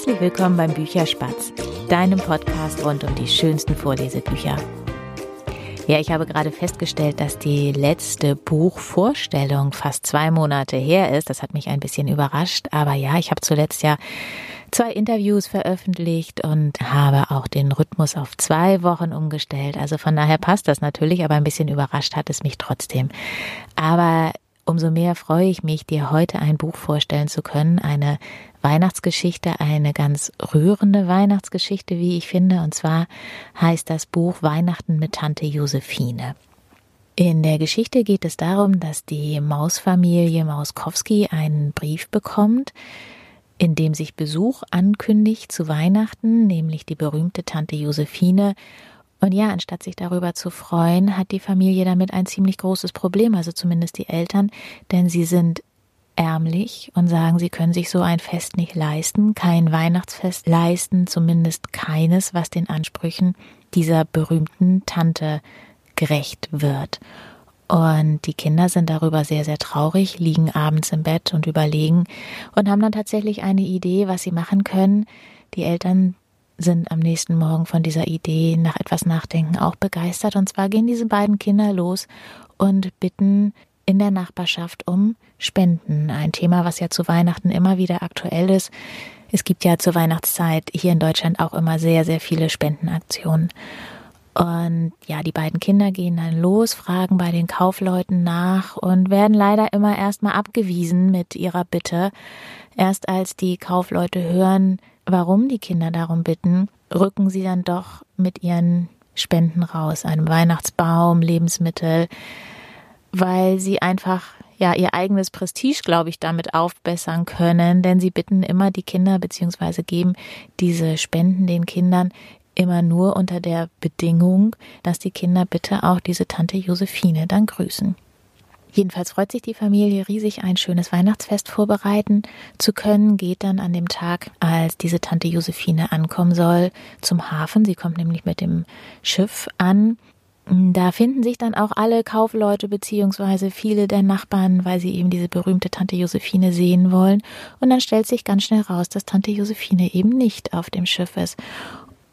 Herzlich willkommen beim Bücherspatz, deinem Podcast rund um die schönsten Vorlesebücher. Ja, ich habe gerade festgestellt, dass die letzte Buchvorstellung fast zwei Monate her ist. Das hat mich ein bisschen überrascht. Aber ja, ich habe zuletzt ja zwei Interviews veröffentlicht und habe auch den Rhythmus auf zwei Wochen umgestellt. Also von daher passt das natürlich, aber ein bisschen überrascht hat es mich trotzdem. Aber umso mehr freue ich mich, dir heute ein Buch vorstellen zu können. Eine Weihnachtsgeschichte, eine ganz rührende Weihnachtsgeschichte, wie ich finde. Und zwar heißt das Buch Weihnachten mit Tante Josephine. In der Geschichte geht es darum, dass die Mausfamilie Mauskowski einen Brief bekommt, in dem sich Besuch ankündigt zu Weihnachten, nämlich die berühmte Tante Josephine. Und ja, anstatt sich darüber zu freuen, hat die Familie damit ein ziemlich großes Problem, also zumindest die Eltern, denn sie sind ärmlich und sagen, sie können sich so ein Fest nicht leisten, kein Weihnachtsfest leisten, zumindest keines, was den Ansprüchen dieser berühmten Tante gerecht wird. Und die Kinder sind darüber sehr, sehr traurig, liegen abends im Bett und überlegen und haben dann tatsächlich eine Idee, was sie machen können. Die Eltern sind am nächsten Morgen von dieser Idee nach etwas Nachdenken auch begeistert. Und zwar gehen diese beiden Kinder los und bitten in der Nachbarschaft um Spenden. Ein Thema, was ja zu Weihnachten immer wieder aktuell ist. Es gibt ja zur Weihnachtszeit hier in Deutschland auch immer sehr, sehr viele Spendenaktionen. Und ja, die beiden Kinder gehen dann los, fragen bei den Kaufleuten nach und werden leider immer erstmal abgewiesen mit ihrer Bitte. Erst als die Kaufleute hören, warum die Kinder darum bitten, rücken sie dann doch mit ihren Spenden raus, einem Weihnachtsbaum, Lebensmittel, weil sie einfach ja ihr eigenes Prestige, glaube ich, damit aufbessern können, denn sie bitten immer die Kinder beziehungsweise geben diese Spenden den Kindern immer nur unter der Bedingung, dass die Kinder bitte auch diese Tante Josephine dann grüßen. Jedenfalls freut sich die Familie riesig, ein schönes Weihnachtsfest vorbereiten zu können, geht dann an dem Tag, als diese Tante Josephine ankommen soll, zum Hafen. Sie kommt nämlich mit dem Schiff an. Da finden sich dann auch alle Kaufleute beziehungsweise viele der Nachbarn, weil sie eben diese berühmte Tante Josephine sehen wollen. Und dann stellt sich ganz schnell raus, dass Tante Josephine eben nicht auf dem Schiff ist.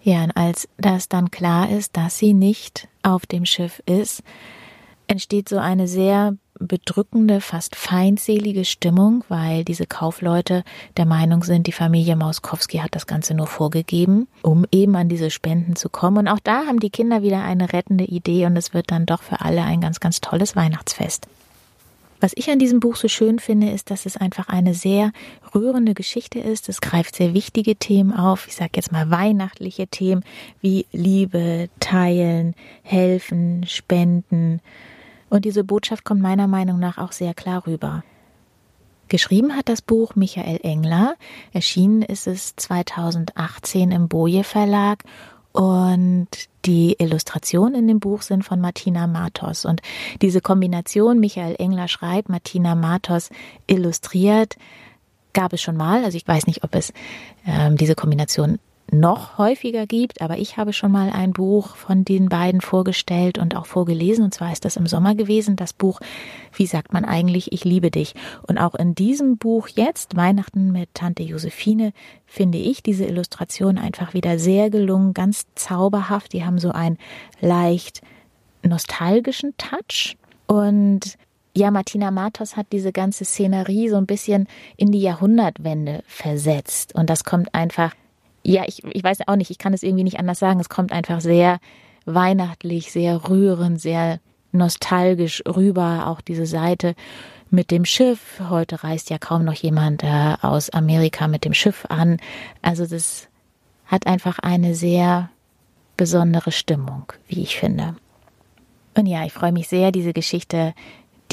Ja, und als das dann klar ist, dass sie nicht auf dem Schiff ist, entsteht so eine sehr bedrückende, fast feindselige Stimmung, weil diese Kaufleute der Meinung sind, die Familie Mauskowski hat das Ganze nur vorgegeben, um eben an diese Spenden zu kommen. Und auch da haben die Kinder wieder eine rettende Idee und es wird dann doch für alle ein ganz, ganz tolles Weihnachtsfest. Was ich an diesem Buch so schön finde, ist, dass es einfach eine sehr rührende Geschichte ist. Es greift sehr wichtige Themen auf. Ich sage jetzt mal weihnachtliche Themen wie Liebe, Teilen, Helfen, Spenden. Und diese Botschaft kommt meiner Meinung nach auch sehr klar rüber. Geschrieben hat das Buch Michael Engler. Erschienen ist es 2018 im Boje Verlag und die Illustrationen in dem Buch sind von Martina Matos. Und diese Kombination, Michael Engler schreibt, Martina Matos illustriert, gab es schon mal. Also ich weiß nicht, ob es ähm, diese Kombination noch häufiger gibt, aber ich habe schon mal ein Buch von den beiden vorgestellt und auch vorgelesen, und zwar ist das im Sommer gewesen, das Buch, wie sagt man eigentlich, ich liebe dich. Und auch in diesem Buch jetzt, Weihnachten mit Tante Josephine, finde ich diese Illustration einfach wieder sehr gelungen, ganz zauberhaft. Die haben so einen leicht nostalgischen Touch und ja, Martina Matos hat diese ganze Szenerie so ein bisschen in die Jahrhundertwende versetzt. Und das kommt einfach ja, ich, ich weiß auch nicht, ich kann es irgendwie nicht anders sagen. Es kommt einfach sehr weihnachtlich, sehr rührend, sehr nostalgisch rüber, auch diese Seite mit dem Schiff. Heute reist ja kaum noch jemand äh, aus Amerika mit dem Schiff an. Also das hat einfach eine sehr besondere Stimmung, wie ich finde. Und ja, ich freue mich sehr, diese Geschichte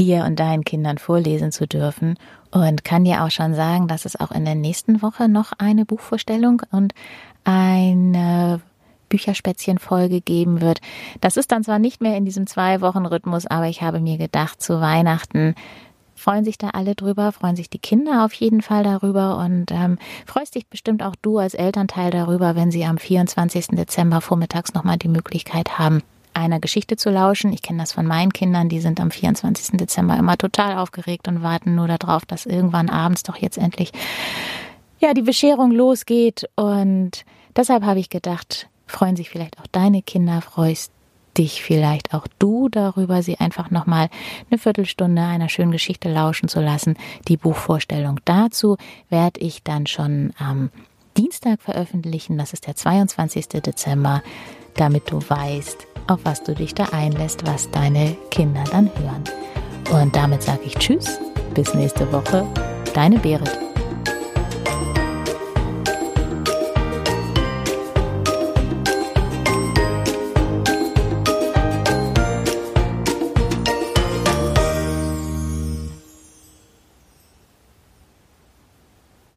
dir und deinen Kindern vorlesen zu dürfen und kann dir auch schon sagen, dass es auch in der nächsten Woche noch eine Buchvorstellung und eine Bücherspätzchen-Folge geben wird. Das ist dann zwar nicht mehr in diesem Zwei-Wochen-Rhythmus, aber ich habe mir gedacht, zu Weihnachten freuen sich da alle drüber, freuen sich die Kinder auf jeden Fall darüber und ähm, freust dich bestimmt auch du als Elternteil darüber, wenn sie am 24. Dezember vormittags nochmal die Möglichkeit haben, einer Geschichte zu lauschen. Ich kenne das von meinen Kindern, die sind am 24. Dezember immer total aufgeregt und warten nur darauf, dass irgendwann abends doch jetzt endlich ja, die Bescherung losgeht. Und deshalb habe ich gedacht, freuen sich vielleicht auch deine Kinder, freust dich vielleicht auch du darüber, sie einfach nochmal eine Viertelstunde einer schönen Geschichte lauschen zu lassen. Die Buchvorstellung dazu werde ich dann schon am Dienstag veröffentlichen. Das ist der 22. Dezember, damit du weißt, auf was du dich da einlässt, was deine Kinder dann hören. Und damit sage ich Tschüss, bis nächste Woche. Deine Berit.